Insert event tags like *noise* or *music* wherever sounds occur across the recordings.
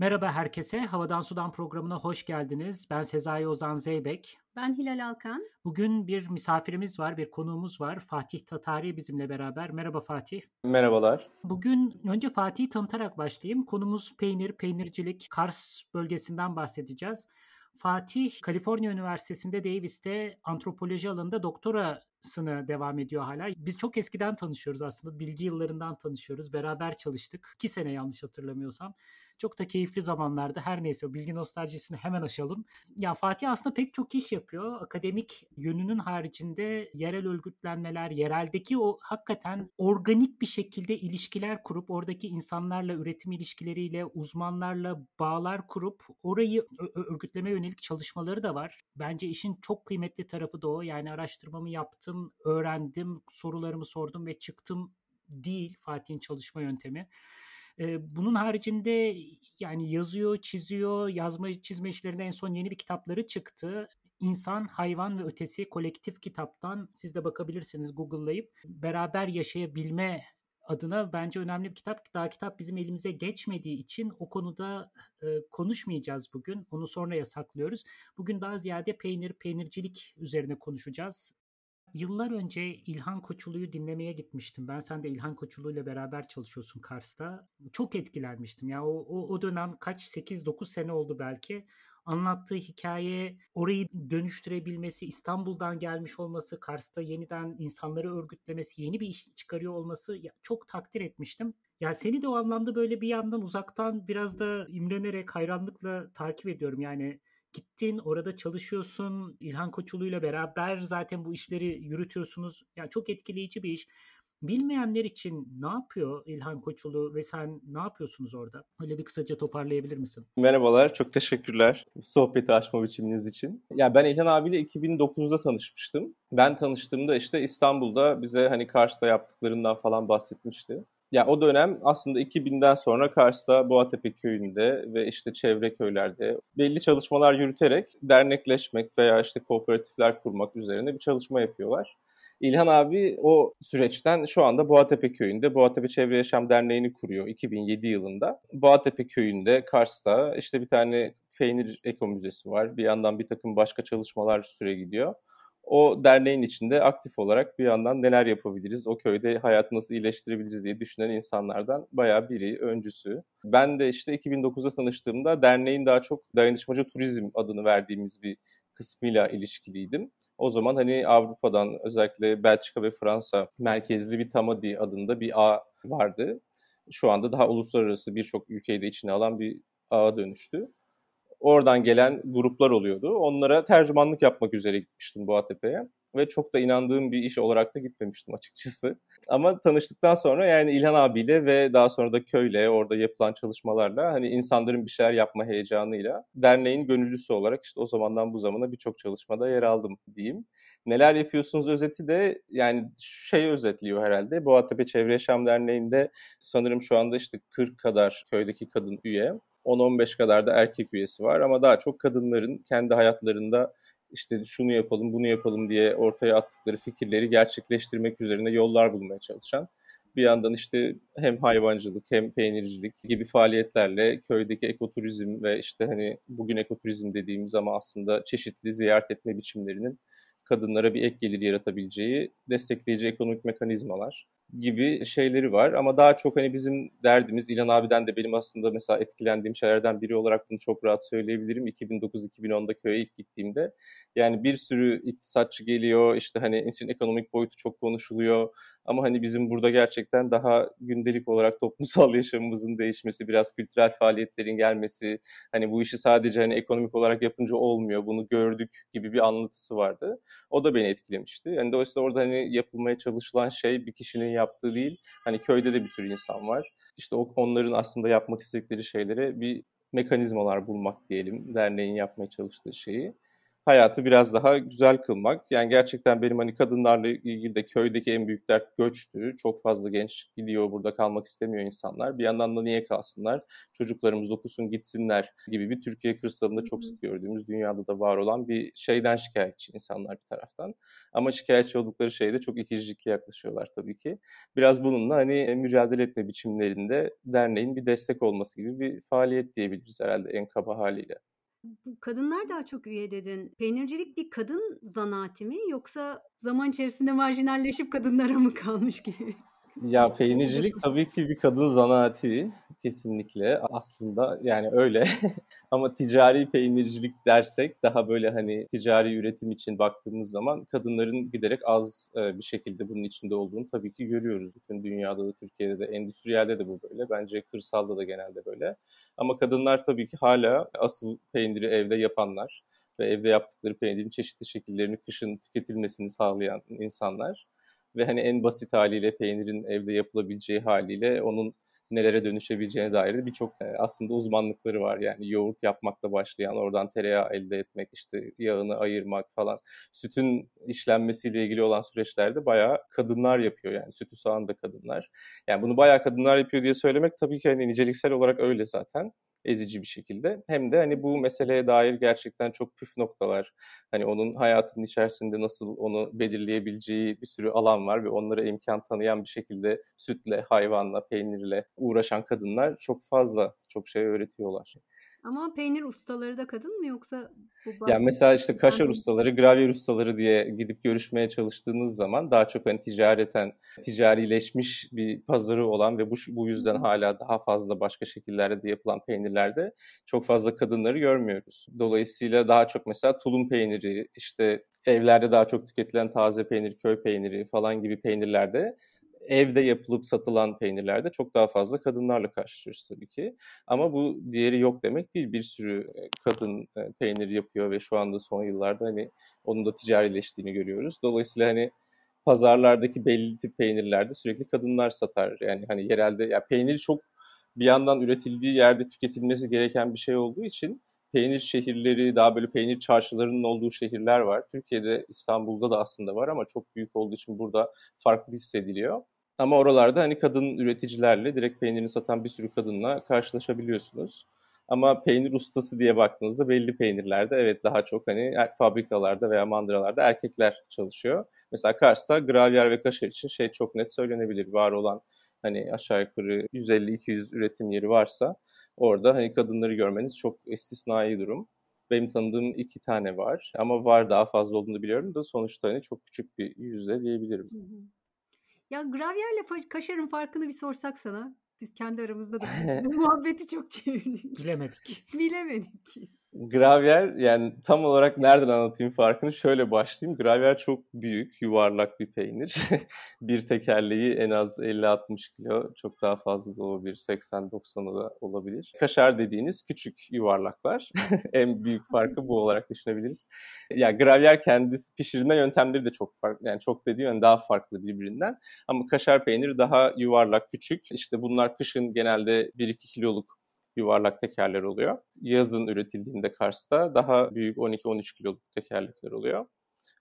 Merhaba herkese. Havadan Sudan programına hoş geldiniz. Ben Sezai Ozan Zeybek. Ben Hilal Alkan. Bugün bir misafirimiz var, bir konuğumuz var. Fatih Tatari bizimle beraber. Merhaba Fatih. Merhabalar. Bugün önce Fatih'i tanıtarak başlayayım. Konumuz peynir, peynircilik, Kars bölgesinden bahsedeceğiz. Fatih, Kaliforniya Üniversitesi'nde Davis'te antropoloji alanında doktorasını devam ediyor hala. Biz çok eskiden tanışıyoruz aslında. Bilgi yıllarından tanışıyoruz. Beraber çalıştık. İki sene yanlış hatırlamıyorsam. Çok da keyifli zamanlarda her neyse o bilgi nostaljisini hemen aşalım. Ya Fatih aslında pek çok iş yapıyor. Akademik yönünün haricinde yerel örgütlenmeler, yereldeki o hakikaten organik bir şekilde ilişkiler kurup oradaki insanlarla üretim ilişkileriyle, uzmanlarla bağlar kurup orayı örgütleme yönelik çalışmaları da var. Bence işin çok kıymetli tarafı da o. Yani araştırmamı yaptım, öğrendim, sorularımı sordum ve çıktım değil Fatih'in çalışma yöntemi. Bunun haricinde yani yazıyor, çiziyor, yazma çizme işlerinde en son yeni bir kitapları çıktı. İnsan, Hayvan ve Ötesi kolektif kitaptan siz de bakabilirsiniz Google'layıp beraber yaşayabilme adına bence önemli bir kitap. Daha kitap bizim elimize geçmediği için o konuda e, konuşmayacağız bugün. Onu sonra yasaklıyoruz. Bugün daha ziyade peynir, peynircilik üzerine konuşacağız. Yıllar önce İlhan Koçulu'yu dinlemeye gitmiştim. Ben sen de İlhan Koçulu ile beraber çalışıyorsun Kars'ta. Çok etkilenmiştim. Ya o, o, o dönem kaç 8-9 sene oldu belki. Anlattığı hikaye, orayı dönüştürebilmesi, İstanbul'dan gelmiş olması, Kars'ta yeniden insanları örgütlemesi, yeni bir iş çıkarıyor olması ya, çok takdir etmiştim. Ya seni de o anlamda böyle bir yandan uzaktan biraz da imrenerek, hayranlıkla takip ediyorum. Yani gittin orada çalışıyorsun İlhan Koçulu ile beraber zaten bu işleri yürütüyorsunuz. Yani çok etkileyici bir iş. Bilmeyenler için ne yapıyor İlhan Koçulu ve sen ne yapıyorsunuz orada? Öyle bir kısaca toparlayabilir misin? Merhabalar, çok teşekkürler sohbeti açma biçiminiz için. Ya ben İlhan abiyle 2009'da tanışmıştım. Ben tanıştığımda işte İstanbul'da bize hani Kars'ta yaptıklarından falan bahsetmişti. Ya o dönem aslında 2000'den sonra Kars'ta Boğatepe köyünde ve işte çevre köylerde belli çalışmalar yürüterek dernekleşmek veya işte kooperatifler kurmak üzerine bir çalışma yapıyorlar. İlhan abi o süreçten şu anda Boğatepe köyünde Boğatepe Çevre Yaşam Derneği'ni kuruyor 2007 yılında. Boğatepe köyünde Kars'ta işte bir tane peynir eko müzesi var. Bir yandan bir takım başka çalışmalar süre gidiyor o derneğin içinde aktif olarak bir yandan neler yapabiliriz, o köyde hayatı nasıl iyileştirebiliriz diye düşünen insanlardan bayağı biri, öncüsü. Ben de işte 2009'da tanıştığımda derneğin daha çok dayanışmacı turizm adını verdiğimiz bir kısmıyla ilişkiliydim. O zaman hani Avrupa'dan özellikle Belçika ve Fransa merkezli bir Tamadi adında bir ağ vardı. Şu anda daha uluslararası birçok ülkeyi de içine alan bir ağa dönüştü oradan gelen gruplar oluyordu. Onlara tercümanlık yapmak üzere gitmiştim bu. Ve çok da inandığım bir iş olarak da gitmemiştim açıkçası. Ama tanıştıktan sonra yani İlhan abiyle ve daha sonra da köyle orada yapılan çalışmalarla hani insanların bir şeyler yapma heyecanıyla derneğin gönüllüsü olarak işte o zamandan bu zamana birçok çalışmada yer aldım diyeyim. Neler yapıyorsunuz özeti de yani şey özetliyor herhalde. Boğatepe Çevre Yaşam Derneği'nde sanırım şu anda işte 40 kadar köydeki kadın üye 10-15 kadar da erkek üyesi var. Ama daha çok kadınların kendi hayatlarında işte şunu yapalım, bunu yapalım diye ortaya attıkları fikirleri gerçekleştirmek üzerine yollar bulmaya çalışan bir yandan işte hem hayvancılık hem peynircilik gibi faaliyetlerle köydeki ekoturizm ve işte hani bugün ekoturizm dediğimiz ama aslında çeşitli ziyaret etme biçimlerinin kadınlara bir ek gelir yaratabileceği destekleyici ekonomik mekanizmalar gibi şeyleri var. Ama daha çok hani bizim derdimiz İlhan abiden de benim aslında mesela etkilendiğim şeylerden biri olarak bunu çok rahat söyleyebilirim. 2009-2010'da köye ilk gittiğimde yani bir sürü iktisatçı geliyor işte hani işin ekonomik boyutu çok konuşuluyor. Ama hani bizim burada gerçekten daha gündelik olarak toplumsal *laughs* yaşamımızın değişmesi, biraz kültürel faaliyetlerin gelmesi, hani bu işi sadece hani ekonomik olarak yapınca olmuyor, bunu gördük gibi bir anlatısı vardı. O da beni etkilemişti. Yani dolayısıyla orada hani yapılmaya çalışılan şey bir kişinin yaptığı değil. Hani köyde de bir sürü insan var. İşte onların aslında yapmak istedikleri şeylere bir mekanizmalar bulmak diyelim derneğin yapmaya çalıştığı şeyi. Hayatı biraz daha güzel kılmak. Yani gerçekten benim hani kadınlarla ilgili de köydeki en büyük dert göçtü. Çok fazla genç gidiyor burada kalmak istemiyor insanlar. Bir yandan da niye kalsınlar? Çocuklarımız okusun gitsinler gibi bir Türkiye kırsalında çok sık gördüğümüz dünyada da var olan bir şeyden şikayetçi insanlar bir taraftan. Ama şikayetçi oldukları şeyde çok ikircikli yaklaşıyorlar tabii ki. Biraz bununla hani mücadele etme biçimlerinde derneğin bir destek olması gibi bir faaliyet diyebiliriz herhalde en kaba haliyle. Kadınlar daha çok üye dedin. Peynircilik bir kadın zanaati mi yoksa zaman içerisinde marjinalleşip kadınlara mı kalmış gibi? Ya peynircilik tabii ki bir kadın zanaati kesinlikle aslında yani öyle. *laughs* Ama ticari peynircilik dersek daha böyle hani ticari üretim için baktığımız zaman kadınların giderek az bir şekilde bunun içinde olduğunu tabii ki görüyoruz. Bütün dünyada da Türkiye'de de endüstriyelde de bu böyle. Bence kırsalda da genelde böyle. Ama kadınlar tabii ki hala asıl peyniri evde yapanlar ve evde yaptıkları peynirin çeşitli şekillerini kışın tüketilmesini sağlayan insanlar ve hani en basit haliyle peynirin evde yapılabileceği haliyle onun nelere dönüşebileceğine dair birçok aslında uzmanlıkları var. Yani yoğurt yapmakla başlayan, oradan tereyağı elde etmek, işte yağını ayırmak falan. Sütün işlenmesiyle ilgili olan süreçlerde bayağı kadınlar yapıyor yani. Sütü sağan da kadınlar. Yani bunu bayağı kadınlar yapıyor diye söylemek tabii ki hani niceliksel olarak öyle zaten ezici bir şekilde. Hem de hani bu meseleye dair gerçekten çok püf noktalar. Hani onun hayatının içerisinde nasıl onu belirleyebileceği bir sürü alan var ve onlara imkan tanıyan bir şekilde sütle, hayvanla, peynirle uğraşan kadınlar çok fazla çok şey öğretiyorlar. Ama peynir ustaları da kadın mı yoksa bu Yani mesela işte kaşar ustaları, gravyer ustaları diye gidip görüşmeye çalıştığınız zaman daha çok hani ticareten, ticarileşmiş bir pazarı olan ve bu, bu yüzden hala daha fazla başka şekillerde de yapılan peynirlerde çok fazla kadınları görmüyoruz. Dolayısıyla daha çok mesela tulum peyniri, işte evlerde daha çok tüketilen taze peynir, köy peyniri falan gibi peynirlerde evde yapılıp satılan peynirlerde çok daha fazla kadınlarla karşılaşıyoruz tabii ki. Ama bu diğeri yok demek değil. Bir sürü kadın peynir yapıyor ve şu anda son yıllarda hani onun da ticarileştiğini görüyoruz. Dolayısıyla hani pazarlardaki belli tip peynirlerde sürekli kadınlar satar. Yani hani yerelde ya peynir çok bir yandan üretildiği yerde tüketilmesi gereken bir şey olduğu için peynir şehirleri, daha böyle peynir çarşılarının olduğu şehirler var. Türkiye'de, İstanbul'da da aslında var ama çok büyük olduğu için burada farklı hissediliyor. Ama oralarda hani kadın üreticilerle direkt peynirini satan bir sürü kadınla karşılaşabiliyorsunuz. Ama peynir ustası diye baktığınızda belli peynirlerde evet daha çok hani er, fabrikalarda veya mandıralarda erkekler çalışıyor. Mesela Kars'ta gravyer ve kaşar için şey çok net söylenebilir. Var olan hani aşağı yukarı 150-200 üretim yeri varsa orada hani kadınları görmeniz çok istisnai durum. Benim tanıdığım iki tane var ama var daha fazla olduğunu biliyorum da sonuçta hani çok küçük bir yüzde diyebilirim. Hı hı. Ya gravyerle kaşarın farkını bir sorsak sana. Biz kendi aramızda da *laughs* bu muhabbeti çok çevirdik. Bilemedik. *laughs* Bilemedik. Gravyer yani tam olarak nereden anlatayım farkını şöyle başlayayım. Gravyer çok büyük, yuvarlak bir peynir. *laughs* bir tekerleği en az 50-60 kilo. Çok daha fazla da olabilir. 80-90'a da olabilir. Kaşar dediğiniz küçük yuvarlaklar. *laughs* en büyük farkı bu olarak düşünebiliriz. Ya yani gravyer kendisi pişirme yöntemleri de çok farklı. Yani çok dediğim yani daha farklı birbirinden. Ama kaşar peyniri daha yuvarlak, küçük. İşte bunlar kışın genelde 1-2 kiloluk yuvarlak tekerler oluyor. Yazın üretildiğinde Kars'ta daha büyük 12-13 kiloluk tekerlekler oluyor.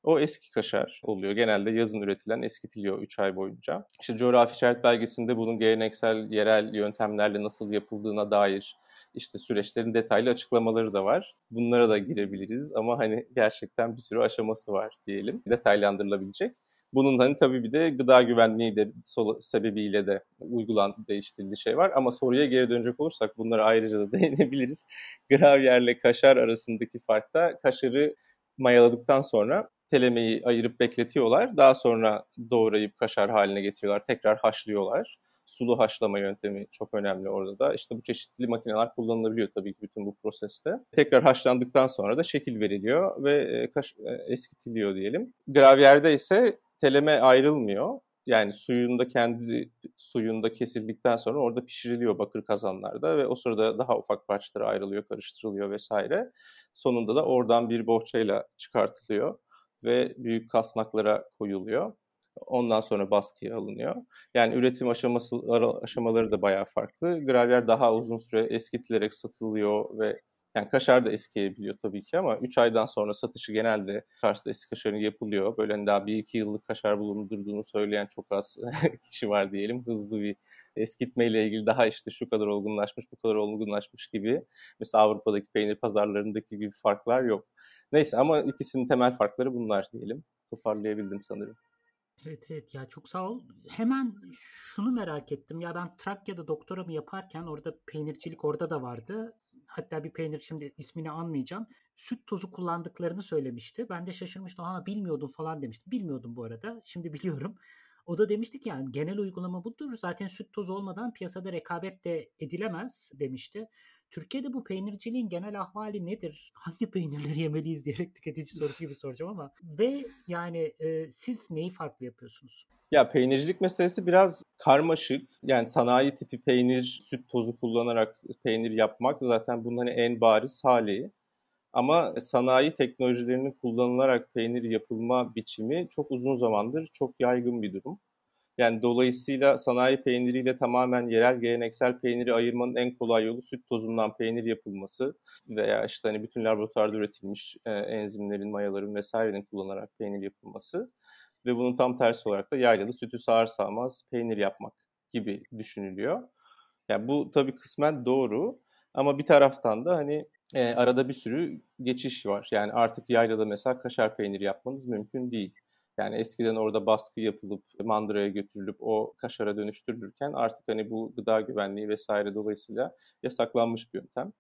O eski kaşar oluyor. Genelde yazın üretilen eskitiliyor 3 ay boyunca. İşte coğrafi işaret belgesinde bunun geleneksel yerel yöntemlerle nasıl yapıldığına dair işte süreçlerin detaylı açıklamaları da var. Bunlara da girebiliriz ama hani gerçekten bir sürü aşaması var diyelim. Detaylandırılabilecek. Bunun hani tabii bir de gıda güvenliği de sebebiyle de uygulan değiştirildiği şey var. Ama soruya geri dönecek olursak bunlara ayrıca da *laughs* değinebiliriz. Gravyerle kaşar arasındaki fark da kaşarı mayaladıktan sonra telemeyi ayırıp bekletiyorlar. Daha sonra doğrayıp kaşar haline getiriyorlar. Tekrar haşlıyorlar. Sulu haşlama yöntemi çok önemli orada da. İşte bu çeşitli makineler kullanılabiliyor tabii ki bütün bu proseste. Tekrar haşlandıktan sonra da şekil veriliyor ve e, kaş, e, eskitiliyor diyelim. Gravyerde ise teleme ayrılmıyor. Yani suyunda kendi suyunda kesildikten sonra orada pişiriliyor bakır kazanlarda ve o sırada daha ufak parçalara ayrılıyor, karıştırılıyor vesaire. Sonunda da oradan bir bohçayla çıkartılıyor ve büyük kasnaklara koyuluyor. Ondan sonra baskıya alınıyor. Yani üretim aşaması aşamaları da bayağı farklı. Gravyer daha uzun süre eskitilerek satılıyor ve Yani kaşar da eskiyebiliyor tabii ki ama 3 aydan sonra satışı genelde Kars'ta eski kaşarın yapılıyor. Böyle hani daha 1-2 yıllık kaşar bulundurduğunu söyleyen çok az *laughs* kişi var diyelim. Hızlı bir eskitmeyle ilgili daha işte şu kadar olgunlaşmış, bu kadar olgunlaşmış gibi. Mesela Avrupa'daki peynir pazarlarındaki gibi farklar yok. Neyse ama ikisinin temel farkları bunlar diyelim. Toparlayabildim sanırım. Evet evet ya çok sağ ol. Hemen şunu merak ettim. Ya ben Trakya'da doktoramı yaparken orada peynircilik orada da vardı. Hatta bir peynir şimdi ismini anmayacağım. Süt tozu kullandıklarını söylemişti. Ben de şaşırmıştım. Ha bilmiyordum falan demişti. Bilmiyordum bu arada. Şimdi *laughs* biliyorum. O da demişti ki yani genel uygulama budur. Zaten süt tozu olmadan piyasada rekabet de edilemez demişti. Türkiye'de bu peynirciliğin genel ahvali nedir? *laughs* Hangi peynirleri yemeliyiz diyerek tüketici sorusu gibi soracağım ama. Ve yani e, siz neyi farklı yapıyorsunuz? Ya peynircilik meselesi biraz karmaşık. Yani sanayi tipi peynir, süt tozu kullanarak peynir yapmak zaten bunun hani en bariz hali. Ama sanayi teknolojilerinin kullanılarak peynir yapılma biçimi çok uzun zamandır çok yaygın bir durum. Yani dolayısıyla sanayi peyniriyle tamamen yerel geleneksel peyniri ayırmanın en kolay yolu süt tozundan peynir yapılması veya işte hani bütün laboratuvarda üretilmiş e, enzimlerin, mayaların vesairenin kullanarak peynir yapılması ve bunun tam tersi olarak da yaylalı sütü sağır sağmaz peynir yapmak gibi düşünülüyor. Yani bu tabii kısmen doğru ama bir taraftan da hani e, arada bir sürü geçiş var. Yani artık yaylada mesela kaşar peyniri yapmanız mümkün değil. Yani eskiden orada baskı yapılıp mandıraya götürülüp o kaşara dönüştürülürken artık hani bu gıda güvenliği vesaire dolayısıyla yasaklanmış bir yöntem.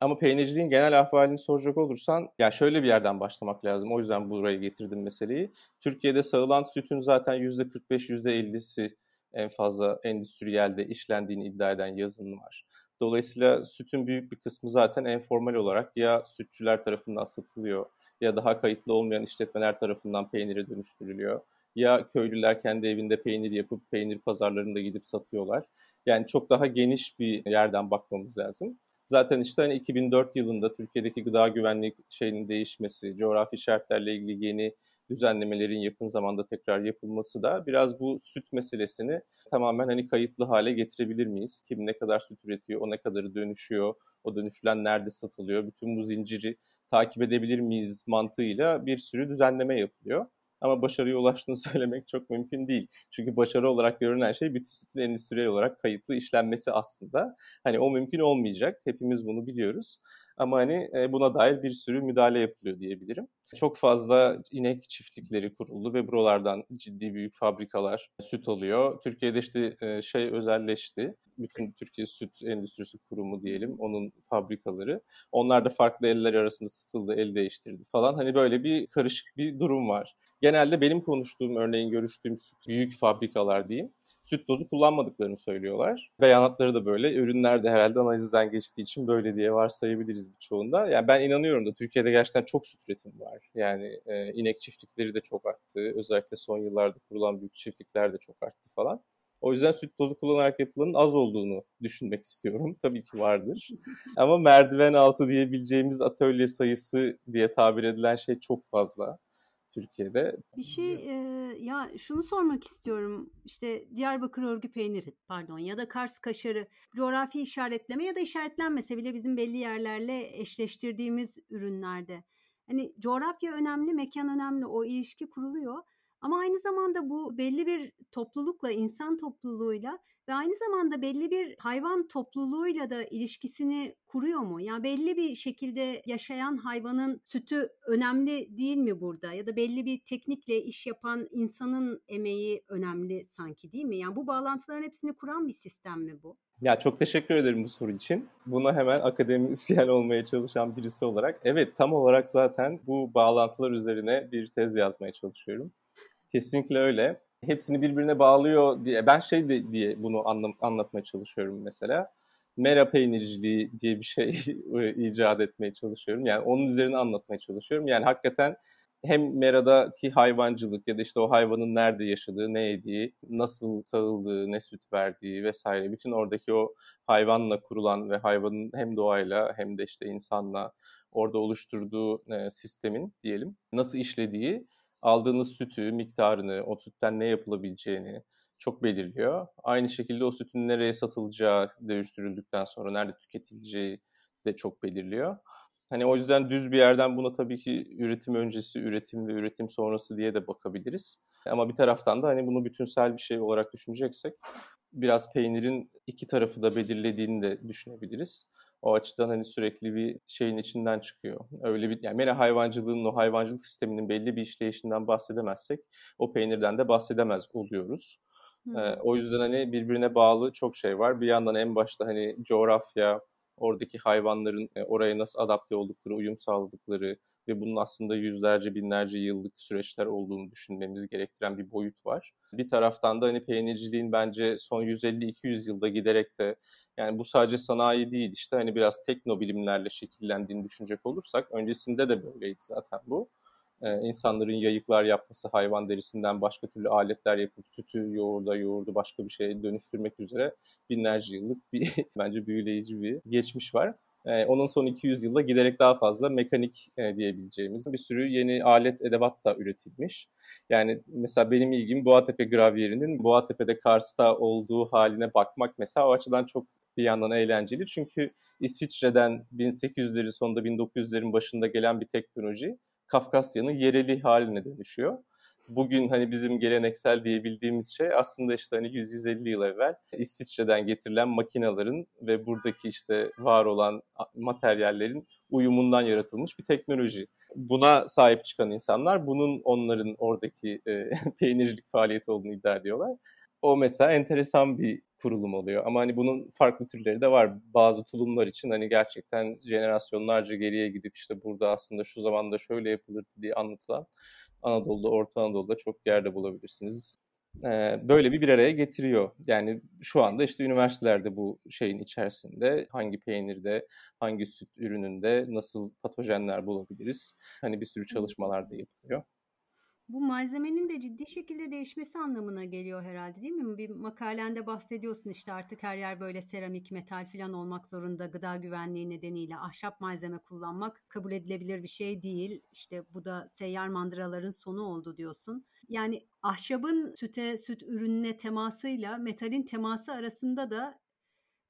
Ama peynirciliğin genel ahvalini soracak olursan ya şöyle bir yerden başlamak lazım. O yüzden buraya getirdim meseleyi. Türkiye'de sağılan sütün zaten %45-%50'si en fazla endüstriyelde işlendiğini iddia eden yazın var. Dolayısıyla sütün büyük bir kısmı zaten informal olarak ya sütçüler tarafından satılıyor ya daha kayıtlı olmayan işletmeler tarafından peynire dönüştürülüyor. Ya köylüler kendi evinde peynir yapıp peynir pazarlarında gidip satıyorlar. Yani çok daha geniş bir yerden bakmamız lazım. Zaten işte hani 2004 yılında Türkiye'deki gıda güvenliği şeyinin değişmesi, coğrafi şartlarla ilgili yeni düzenlemelerin yakın zamanda tekrar yapılması da biraz bu süt meselesini tamamen hani kayıtlı hale getirebilir miyiz? Kim ne kadar süt üretiyor, o ne kadarı dönüşüyor, o dönüşülen nerede satılıyor? Bütün bu zinciri takip edebilir miyiz mantığıyla bir sürü düzenleme yapılıyor. Ama başarıya ulaştığını *laughs* söylemek çok mümkün değil. Çünkü başarı olarak görünen şey bütün sütün endüstriyel olarak kayıtlı işlenmesi aslında. Hani o mümkün olmayacak. Hepimiz bunu biliyoruz. Ama hani e, buna dair bir sürü müdahale yapılıyor diyebilirim. Çok fazla inek çiftlikleri kuruldu ve buralardan ciddi büyük fabrikalar süt alıyor. Türkiye'de işte e, şey özelleşti. Bütün Türkiye Süt Endüstrisi Kurumu diyelim, onun fabrikaları. Onlar da farklı eller arasında satıldı, el değiştirdi falan. Hani böyle bir karışık bir durum var. Genelde benim konuştuğum, örneğin görüştüğüm süt, büyük fabrikalar diyeyim süt tozu kullanmadıklarını söylüyorlar. Beyanatları da böyle. Ürünler de herhalde analizden geçtiği için böyle diye varsayabiliriz birçoğunda. Yani ben inanıyorum da Türkiye'de gerçekten çok süt üretimi var. Yani e, inek çiftlikleri de çok arttı. Özellikle son yıllarda kurulan büyük çiftlikler de çok arttı falan. O yüzden süt tozu kullanarak yapılanın az olduğunu düşünmek istiyorum. *laughs* Tabii ki vardır. Ama merdiven altı diyebileceğimiz atölye sayısı diye tabir edilen şey çok fazla. Türkiye'de. Bir şey e, ya şunu sormak istiyorum. İşte Diyarbakır örgü peyniri pardon ya da Kars kaşarı coğrafi işaretleme ya da işaretlenmese bile bizim belli yerlerle eşleştirdiğimiz ürünlerde. Hani coğrafya önemli, mekan önemli, o ilişki kuruluyor. Ama aynı zamanda bu belli bir toplulukla, insan topluluğuyla ve aynı zamanda belli bir hayvan topluluğuyla da ilişkisini kuruyor mu? Yani belli bir şekilde yaşayan hayvanın sütü önemli değil mi burada? Ya da belli bir teknikle iş yapan insanın emeği önemli sanki değil mi? Yani bu bağlantıların hepsini kuran bir sistem mi bu? Ya çok teşekkür ederim bu soru için. Buna hemen akademisyen *laughs* olmaya çalışan birisi olarak. Evet tam olarak zaten bu bağlantılar üzerine bir tez yazmaya çalışıyorum. Kesinlikle öyle. Hepsini birbirine bağlıyor diye. Ben şey de, diye bunu anlam, anlatmaya çalışıyorum mesela. Mera peynirciliği diye bir şey *laughs* icat etmeye çalışıyorum. Yani onun üzerine anlatmaya çalışıyorum. Yani hakikaten hem meradaki hayvancılık ya da işte o hayvanın nerede yaşadığı, ne yediği, nasıl sağıldığı, ne süt verdiği vesaire. Bütün oradaki o hayvanla kurulan ve hayvanın hem doğayla hem de işte insanla orada oluşturduğu e, sistemin diyelim nasıl işlediği aldığınız sütü, miktarını, o sütten ne yapılabileceğini çok belirliyor. Aynı şekilde o sütün nereye satılacağı dönüştürüldükten sonra nerede tüketileceği de çok belirliyor. Hani o yüzden düz bir yerden buna tabii ki üretim öncesi, üretim ve üretim sonrası diye de bakabiliriz. Ama bir taraftan da hani bunu bütünsel bir şey olarak düşüneceksek biraz peynirin iki tarafı da belirlediğini de düşünebiliriz. O açıdan hani sürekli bir şeyin içinden çıkıyor. Öyle bir yani mera hayvancılığının o hayvancılık sisteminin belli bir işleyişinden bahsedemezsek o peynirden de bahsedemez oluyoruz. Hmm. Ee, o yüzden hani birbirine bağlı çok şey var. Bir yandan en başta hani coğrafya, oradaki hayvanların e, oraya nasıl adapte oldukları, uyum sağladıkları ve bunun aslında yüzlerce, binlerce yıllık süreçler olduğunu düşünmemiz gerektiren bir boyut var. Bir taraftan da hani peynirciliğin bence son 150-200 yılda giderek de yani bu sadece sanayi değil işte hani biraz teknobilimlerle şekillendiğini düşünecek olursak öncesinde de böyleydi zaten bu e, insanların yayıklar yapması, hayvan derisinden başka türlü aletler yapıp sütü, yoğurda, yoğurdu başka bir şeye dönüştürmek üzere binlerce yıllık bir *laughs* bence büyüleyici bir geçmiş var. E, onun son 200 yılda giderek daha fazla mekanik e, diyebileceğimiz bir sürü yeni alet edevat da üretilmiş. Yani mesela benim ilgim Boğatepe gravyerinin Boğatepe'de Kars'ta olduğu haline bakmak mesela o açıdan çok bir yandan eğlenceli. Çünkü İsviçre'den 1800'lerin sonunda 1900'lerin başında gelen bir teknoloji Kafkasya'nın yereli haline dönüşüyor. Bugün hani bizim geleneksel diyebildiğimiz şey aslında işte hani 100-150 yıl evvel İsviçre'den getirilen makinaların ve buradaki işte var olan materyallerin uyumundan yaratılmış bir teknoloji. Buna sahip çıkan insanlar bunun onların oradaki e, *laughs* peynircilik faaliyeti olduğunu iddia ediyorlar. O mesela enteresan bir kurulum oluyor. Ama hani bunun farklı türleri de var. Bazı tulumlar için hani gerçekten jenerasyonlarca geriye gidip işte burada aslında şu zamanda şöyle yapılırdı diye anlatılan Anadolu'da, Orta Anadolu'da çok yerde bulabilirsiniz. Böyle bir bir araya getiriyor. Yani şu anda işte üniversitelerde bu şeyin içerisinde hangi peynirde, hangi süt ürününde nasıl patojenler bulabiliriz? Hani bir sürü çalışmalar da yapılıyor. Bu malzemenin de ciddi şekilde değişmesi anlamına geliyor herhalde değil mi? Bir makalende bahsediyorsun işte artık her yer böyle seramik, metal falan olmak zorunda gıda güvenliği nedeniyle ahşap malzeme kullanmak kabul edilebilir bir şey değil. İşte bu da seyyar mandıraların sonu oldu diyorsun. Yani ahşabın süte, süt ürününe temasıyla metalin teması arasında da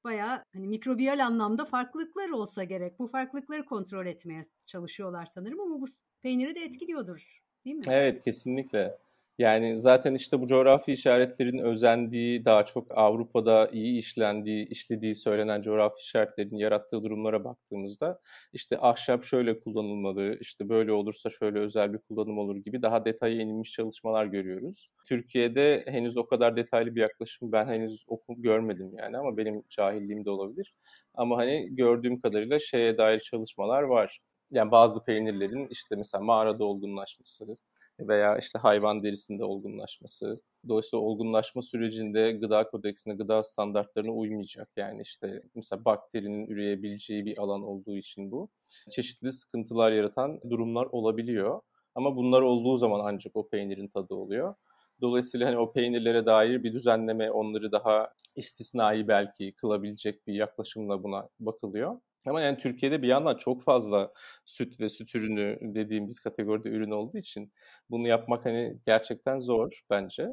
bayağı hani mikrobiyal anlamda farklılıklar olsa gerek. Bu farklılıkları kontrol etmeye çalışıyorlar sanırım ama bu peyniri de etkiliyordur Değil mi? Evet kesinlikle. Yani zaten işte bu coğrafi işaretlerin özendiği, daha çok Avrupa'da iyi işlendiği, işlediği söylenen coğrafi işaretlerin yarattığı durumlara baktığımızda işte ahşap şöyle kullanılmalı, işte böyle olursa şöyle özel bir kullanım olur gibi daha detaya inilmiş çalışmalar görüyoruz. Türkiye'de henüz o kadar detaylı bir yaklaşım ben henüz okum görmedim yani ama benim cahilliğim de olabilir. Ama hani gördüğüm kadarıyla şeye dair çalışmalar var yani bazı peynirlerin işte mesela mağarada olgunlaşması veya işte hayvan derisinde olgunlaşması. Dolayısıyla olgunlaşma sürecinde gıda kodeksine, gıda standartlarına uymayacak. Yani işte mesela bakterinin üreyebileceği bir alan olduğu için bu. Çeşitli sıkıntılar yaratan durumlar olabiliyor. Ama bunlar olduğu zaman ancak o peynirin tadı oluyor. Dolayısıyla hani o peynirlere dair bir düzenleme, onları daha istisnai belki kılabilecek bir yaklaşımla buna bakılıyor. Ama yani Türkiye'de bir yandan çok fazla süt ve süt ürünü dediğimiz kategoride ürün olduğu için bunu yapmak hani gerçekten zor bence.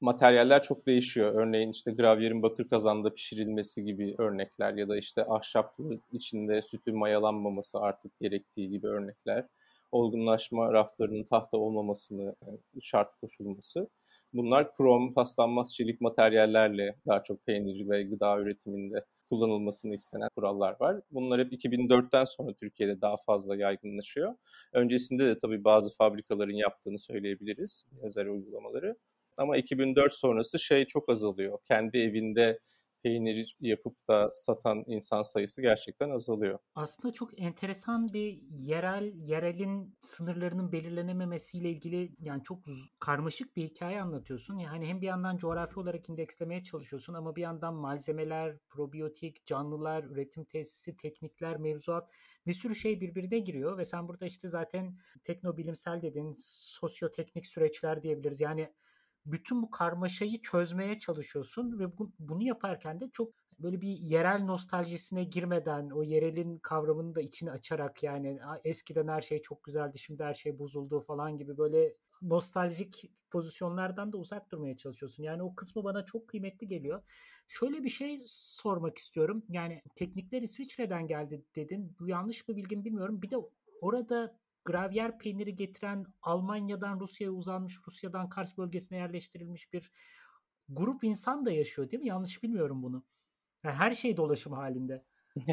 Materyaller çok değişiyor. Örneğin işte gravyerin bakır kazanda pişirilmesi gibi örnekler ya da işte ahşaplı içinde sütün mayalanmaması artık gerektiği gibi örnekler. Olgunlaşma raflarının tahta olmamasını şart koşulması. Bunlar krom, paslanmaz çelik materyallerle daha çok peynir ve gıda üretiminde kullanılmasını istenen kurallar var. Bunlar hep 2004'ten sonra Türkiye'de daha fazla yaygınlaşıyor. Öncesinde de tabii bazı fabrikaların yaptığını söyleyebiliriz benzer uygulamaları. Ama 2004 sonrası şey çok azalıyor. Kendi evinde peynir yapıp da satan insan sayısı gerçekten azalıyor. Aslında çok enteresan bir yerel, yerelin sınırlarının belirlenememesiyle ilgili yani çok karmaşık bir hikaye anlatıyorsun. Yani hem bir yandan coğrafi olarak indekslemeye çalışıyorsun ama bir yandan malzemeler, probiyotik, canlılar, üretim tesisi, teknikler, mevzuat bir sürü şey birbirine giriyor ve sen burada işte zaten teknobilimsel dedin, sosyoteknik süreçler diyebiliriz. Yani bütün bu karmaşayı çözmeye çalışıyorsun ve bu, bunu yaparken de çok böyle bir yerel nostaljisine girmeden o yerelin kavramını da içine açarak yani eskiden her şey çok güzeldi şimdi her şey bozuldu falan gibi böyle nostaljik pozisyonlardan da uzak durmaya çalışıyorsun. Yani o kısmı bana çok kıymetli geliyor. Şöyle bir şey sormak istiyorum. Yani teknikler İsviçre'den geldi dedin. Bu yanlış mı bilgim bilmiyorum. Bir de orada gravyer peyniri getiren Almanya'dan Rusya'ya uzanmış, Rusya'dan Kars bölgesine yerleştirilmiş bir grup insan da yaşıyor değil mi? Yanlış bilmiyorum bunu. Yani her şey dolaşım halinde. *laughs*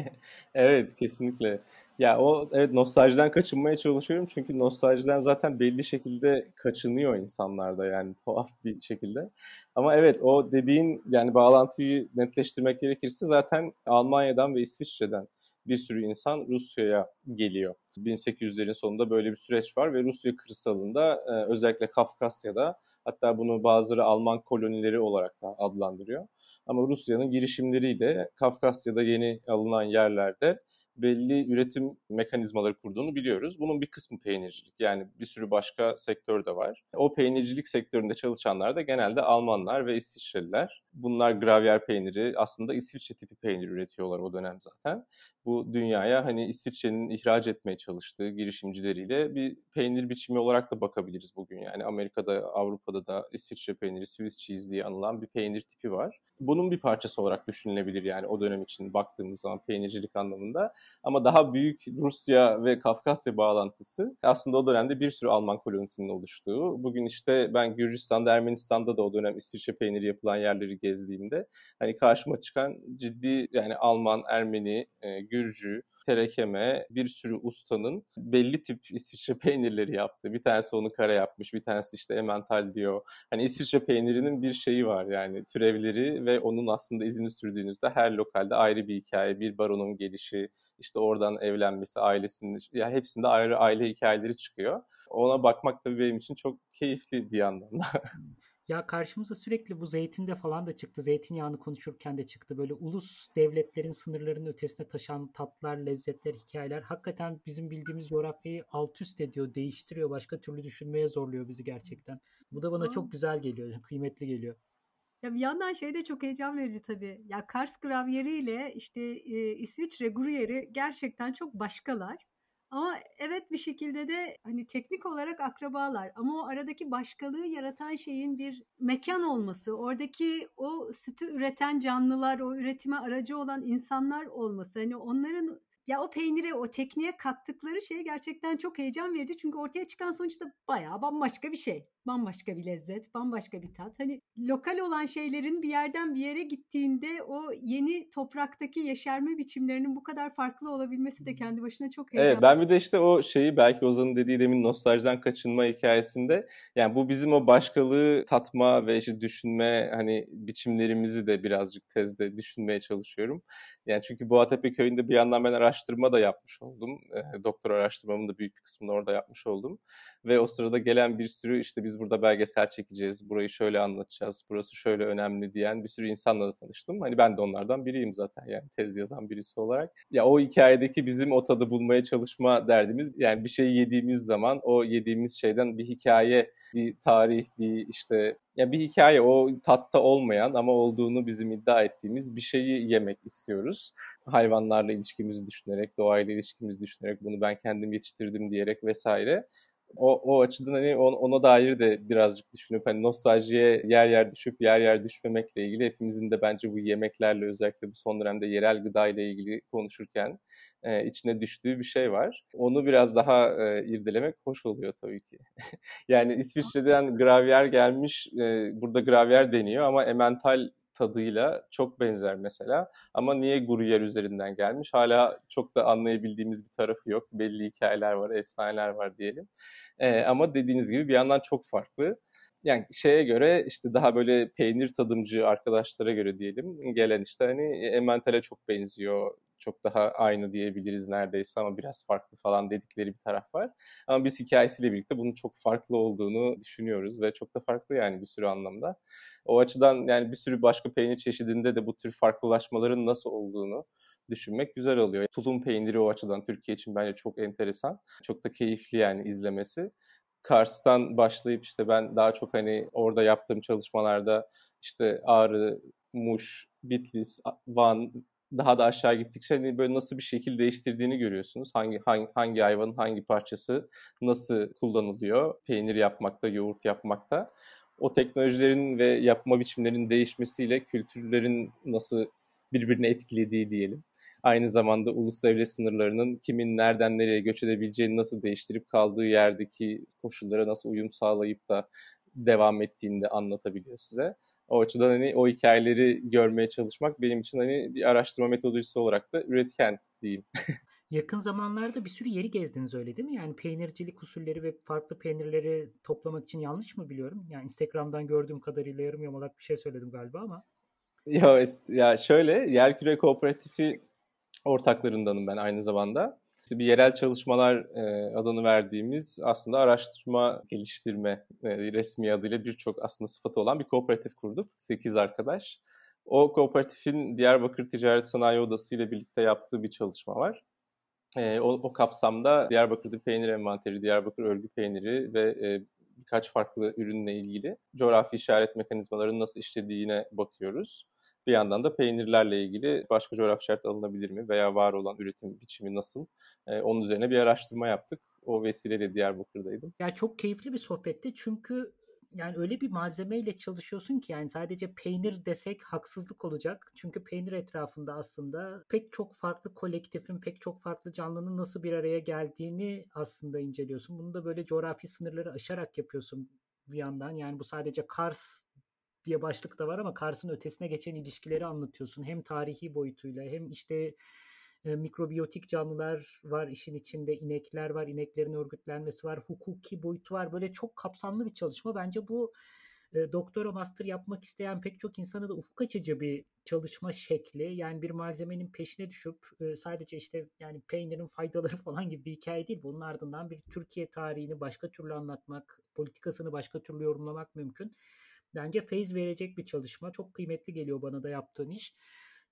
evet kesinlikle. Ya o evet nostaljiden kaçınmaya çalışıyorum çünkü nostaljiden zaten belli şekilde kaçınıyor insanlarda yani tuhaf bir şekilde. Ama evet o dediğin yani bağlantıyı netleştirmek gerekirse zaten Almanya'dan ve İsviçre'den bir sürü insan Rusya'ya geliyor. 1800'lerin sonunda böyle bir süreç var ve Rusya kırsalında özellikle Kafkasya'da hatta bunu bazıları Alman kolonileri olarak da adlandırıyor. Ama Rusya'nın girişimleriyle Kafkasya'da yeni alınan yerlerde belli üretim mekanizmaları kurduğunu biliyoruz. Bunun bir kısmı peynircilik. Yani bir sürü başka sektör de var. O peynircilik sektöründe çalışanlar da genelde Almanlar ve İsviçreliler. Bunlar gravyer peyniri aslında İsviçre tipi peynir üretiyorlar o dönem zaten. Bu dünyaya hani İsviçre'nin ihraç etmeye çalıştığı girişimcileriyle bir peynir biçimi olarak da bakabiliriz bugün. Yani Amerika'da, Avrupa'da da İsviçre peyniri, Swiss cheese diye anılan bir peynir tipi var bunun bir parçası olarak düşünülebilir yani o dönem için baktığımız zaman peynircilik anlamında. Ama daha büyük Rusya ve Kafkasya bağlantısı aslında o dönemde bir sürü Alman kolonisinin oluştuğu. Bugün işte ben Gürcistan'da, Ermenistan'da da o dönem İsviçre peyniri yapılan yerleri gezdiğimde hani karşıma çıkan ciddi yani Alman, Ermeni, e, Gürcü, terekeme bir sürü ustanın belli tip İsviçre *laughs* peynirleri yaptı. Bir tanesi onu kara yapmış, bir tanesi işte emmental diyor. Hani İsviçre peynirinin bir şeyi var yani türevleri ve onun aslında izini sürdüğünüzde her lokalde ayrı bir hikaye, bir baronun gelişi, işte oradan evlenmesi, ailesinin, ya hepsinde ayrı aile hikayeleri çıkıyor. Ona bakmak tabii benim için çok keyifli bir yandan da. Ya karşımıza sürekli bu zeytinde falan da çıktı. Zeytinyağını konuşurken de çıktı. Böyle ulus devletlerin sınırlarının ötesine taşan tatlar, lezzetler, hikayeler hakikaten bizim bildiğimiz coğrafyayı alt üst ediyor, değiştiriyor. Başka türlü düşünmeye zorluyor bizi gerçekten. Bu da bana Aa. çok güzel geliyor, kıymetli geliyor. Ya bir yandan şey de çok heyecan verici tabii. Ya Kars gravyeri ile işte e, İsviçre gruyeri gerçekten çok başkalar. Ama evet bir şekilde de hani teknik olarak akrabalar ama o aradaki başkalığı yaratan şeyin bir mekan olması, oradaki o sütü üreten canlılar, o üretime aracı olan insanlar olması, hani onların ya o peynire, o tekniğe kattıkları şey gerçekten çok heyecan verici. Çünkü ortaya çıkan sonuçta bayağı bambaşka bir şey. Bambaşka bir lezzet, bambaşka bir tat. Hani lokal olan şeylerin bir yerden bir yere gittiğinde o yeni topraktaki yeşerme biçimlerinin bu kadar farklı olabilmesi de kendi başına çok heyecan. Evet ben bir de işte o şeyi belki Ozan'ın dediği demin nostaljiden kaçınma hikayesinde yani bu bizim o başkalığı tatma ve işte düşünme hani biçimlerimizi de birazcık tezde düşünmeye çalışıyorum. Yani çünkü Boğatepe köyünde bir yandan ben araştırma da yapmış oldum. E, doktor araştırmamın da büyük bir kısmını orada yapmış oldum. Ve o sırada gelen bir sürü işte biz burada belgesel çekeceğiz, burayı şöyle anlatacağız, burası şöyle önemli diyen bir sürü insanla da tanıştım. Hani ben de onlardan biriyim zaten yani tez yazan birisi olarak. Ya o hikayedeki bizim o tadı bulmaya çalışma derdimiz yani bir şey yediğimiz zaman o yediğimiz şeyden bir hikaye, bir tarih, bir işte ya bir hikaye o tatta olmayan ama olduğunu bizim iddia ettiğimiz bir şeyi yemek istiyoruz. Hayvanlarla ilişkimizi düşünerek, doğayla ilişkimizi düşünerek, bunu ben kendim yetiştirdim diyerek vesaire o, o açıdan hani ona dair de birazcık düşünüp hani nostaljiye yer yer düşüp yer yer düşmemekle ilgili hepimizin de bence bu yemeklerle özellikle bu son dönemde yerel gıda ile ilgili konuşurken e, içine düştüğü bir şey var. Onu biraz daha e, irdelemek hoş oluyor tabii ki. *laughs* yani İsviçre'den gravyer gelmiş, e, burada gravyer deniyor ama emmental tadıyla çok benzer mesela. Ama niye Gruyère üzerinden gelmiş? Hala çok da anlayabildiğimiz bir tarafı yok. Belli hikayeler var, efsaneler var diyelim. Ee, ama dediğiniz gibi bir yandan çok farklı. Yani şeye göre işte daha böyle peynir tadımcı arkadaşlara göre diyelim gelen işte hani Emmental'e çok benziyor çok daha aynı diyebiliriz neredeyse ama biraz farklı falan dedikleri bir taraf var. Ama biz hikayesiyle birlikte bunun çok farklı olduğunu düşünüyoruz ve çok da farklı yani bir sürü anlamda. O açıdan yani bir sürü başka peynir çeşidinde de bu tür farklılaşmaların nasıl olduğunu düşünmek güzel oluyor. Tulum peyniri o açıdan Türkiye için bence çok enteresan. Çok da keyifli yani izlemesi. Kars'tan başlayıp işte ben daha çok hani orada yaptığım çalışmalarda işte Ağrı, Muş, Bitlis, Van daha da aşağı gittikçe hani böyle nasıl bir şekil değiştirdiğini görüyorsunuz. Hangi hangi, hangi hayvanın hangi parçası nasıl kullanılıyor peynir yapmakta, yoğurt yapmakta. O teknolojilerin ve yapma biçimlerinin değişmesiyle kültürlerin nasıl birbirine etkilediği diyelim. Aynı zamanda ulus devlet sınırlarının kimin nereden nereye göç edebileceğini nasıl değiştirip kaldığı yerdeki koşullara nasıl uyum sağlayıp da devam ettiğini de anlatabiliyor size. O açıdan hani o hikayeleri görmeye çalışmak benim için hani bir araştırma metodolojisi olarak da üretken diyeyim. *laughs* Yakın zamanlarda bir sürü yeri gezdiniz öyle değil mi? Yani peynircilik usulleri ve farklı peynirleri toplamak için yanlış mı biliyorum? Yani Instagram'dan gördüğüm kadarıyla yarım yamalak bir şey söyledim galiba ama. Ya, ya şöyle Yerküre Kooperatifi ortaklarındanım ben aynı zamanda. İşte bir yerel çalışmalar e, adını verdiğimiz aslında araştırma, geliştirme e, resmi adıyla birçok aslında sıfatı olan bir kooperatif kurduk. 8 arkadaş. O kooperatifin Diyarbakır Ticaret Sanayi Odası ile birlikte yaptığı bir çalışma var. E, o, o kapsamda Diyarbakır'da peynir envanteri, Diyarbakır örgü peyniri ve e, birkaç farklı ürünle ilgili coğrafi işaret mekanizmalarının nasıl işlediğine bakıyoruz. Bir yandan da peynirlerle ilgili başka coğrafi işaret alınabilir mi veya var olan üretim biçimi nasıl? Ee, onun üzerine bir araştırma yaptık. O vesileyle Diyarbakır'daydım. Ya çok keyifli bir sohbetti çünkü yani öyle bir malzemeyle çalışıyorsun ki yani sadece peynir desek haksızlık olacak. Çünkü peynir etrafında aslında pek çok farklı kolektifin, pek çok farklı canlının nasıl bir araya geldiğini aslında inceliyorsun. Bunu da böyle coğrafi sınırları aşarak yapıyorsun bir yandan. Yani bu sadece Kars diye başlık da var ama Kars'ın ötesine geçen ilişkileri anlatıyorsun. Hem tarihi boyutuyla hem işte e, mikrobiyotik canlılar var işin içinde, inekler var, ineklerin örgütlenmesi var, hukuki boyutu var. Böyle çok kapsamlı bir çalışma. Bence bu e, doktora master yapmak isteyen pek çok insana da ufuk açıcı bir çalışma şekli. Yani bir malzemenin peşine düşüp e, sadece işte yani peynirin faydaları *laughs* falan gibi bir hikaye değil. Bunun ardından bir Türkiye tarihini başka türlü anlatmak, politikasını başka türlü yorumlamak mümkün. Bence feyz verecek bir çalışma. Çok kıymetli geliyor bana da yaptığın iş.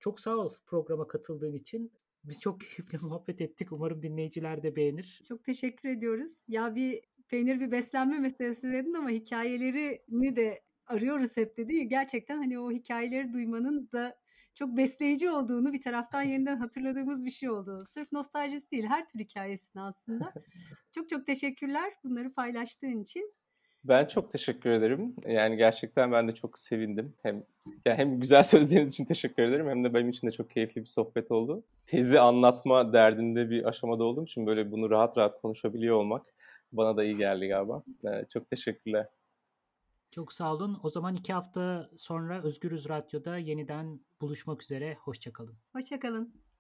Çok sağ ol programa katıldığın için. Biz çok *laughs* keyifli muhabbet ettik. Umarım dinleyiciler de beğenir. Çok teşekkür ediyoruz. Ya bir peynir bir beslenme meselesi dedin ama hikayelerini de arıyoruz hep dedi. Gerçekten hani o hikayeleri duymanın da çok besleyici olduğunu bir taraftan yeniden hatırladığımız bir şey oldu. Sırf nostaljisi değil her tür hikayesini aslında. *laughs* çok çok teşekkürler bunları paylaştığın için. Ben çok teşekkür ederim. Yani gerçekten ben de çok sevindim. Hem yani hem güzel *laughs* sözleriniz için teşekkür ederim hem de benim için de çok keyifli bir sohbet oldu. Tezi anlatma derdinde bir aşamada olduğum için böyle bunu rahat rahat konuşabiliyor olmak bana da iyi geldi galiba. Yani çok teşekkürler. Çok sağ olun. O zaman iki hafta sonra Özgürüz Radyo'da yeniden buluşmak üzere. Hoşçakalın. Hoşçakalın.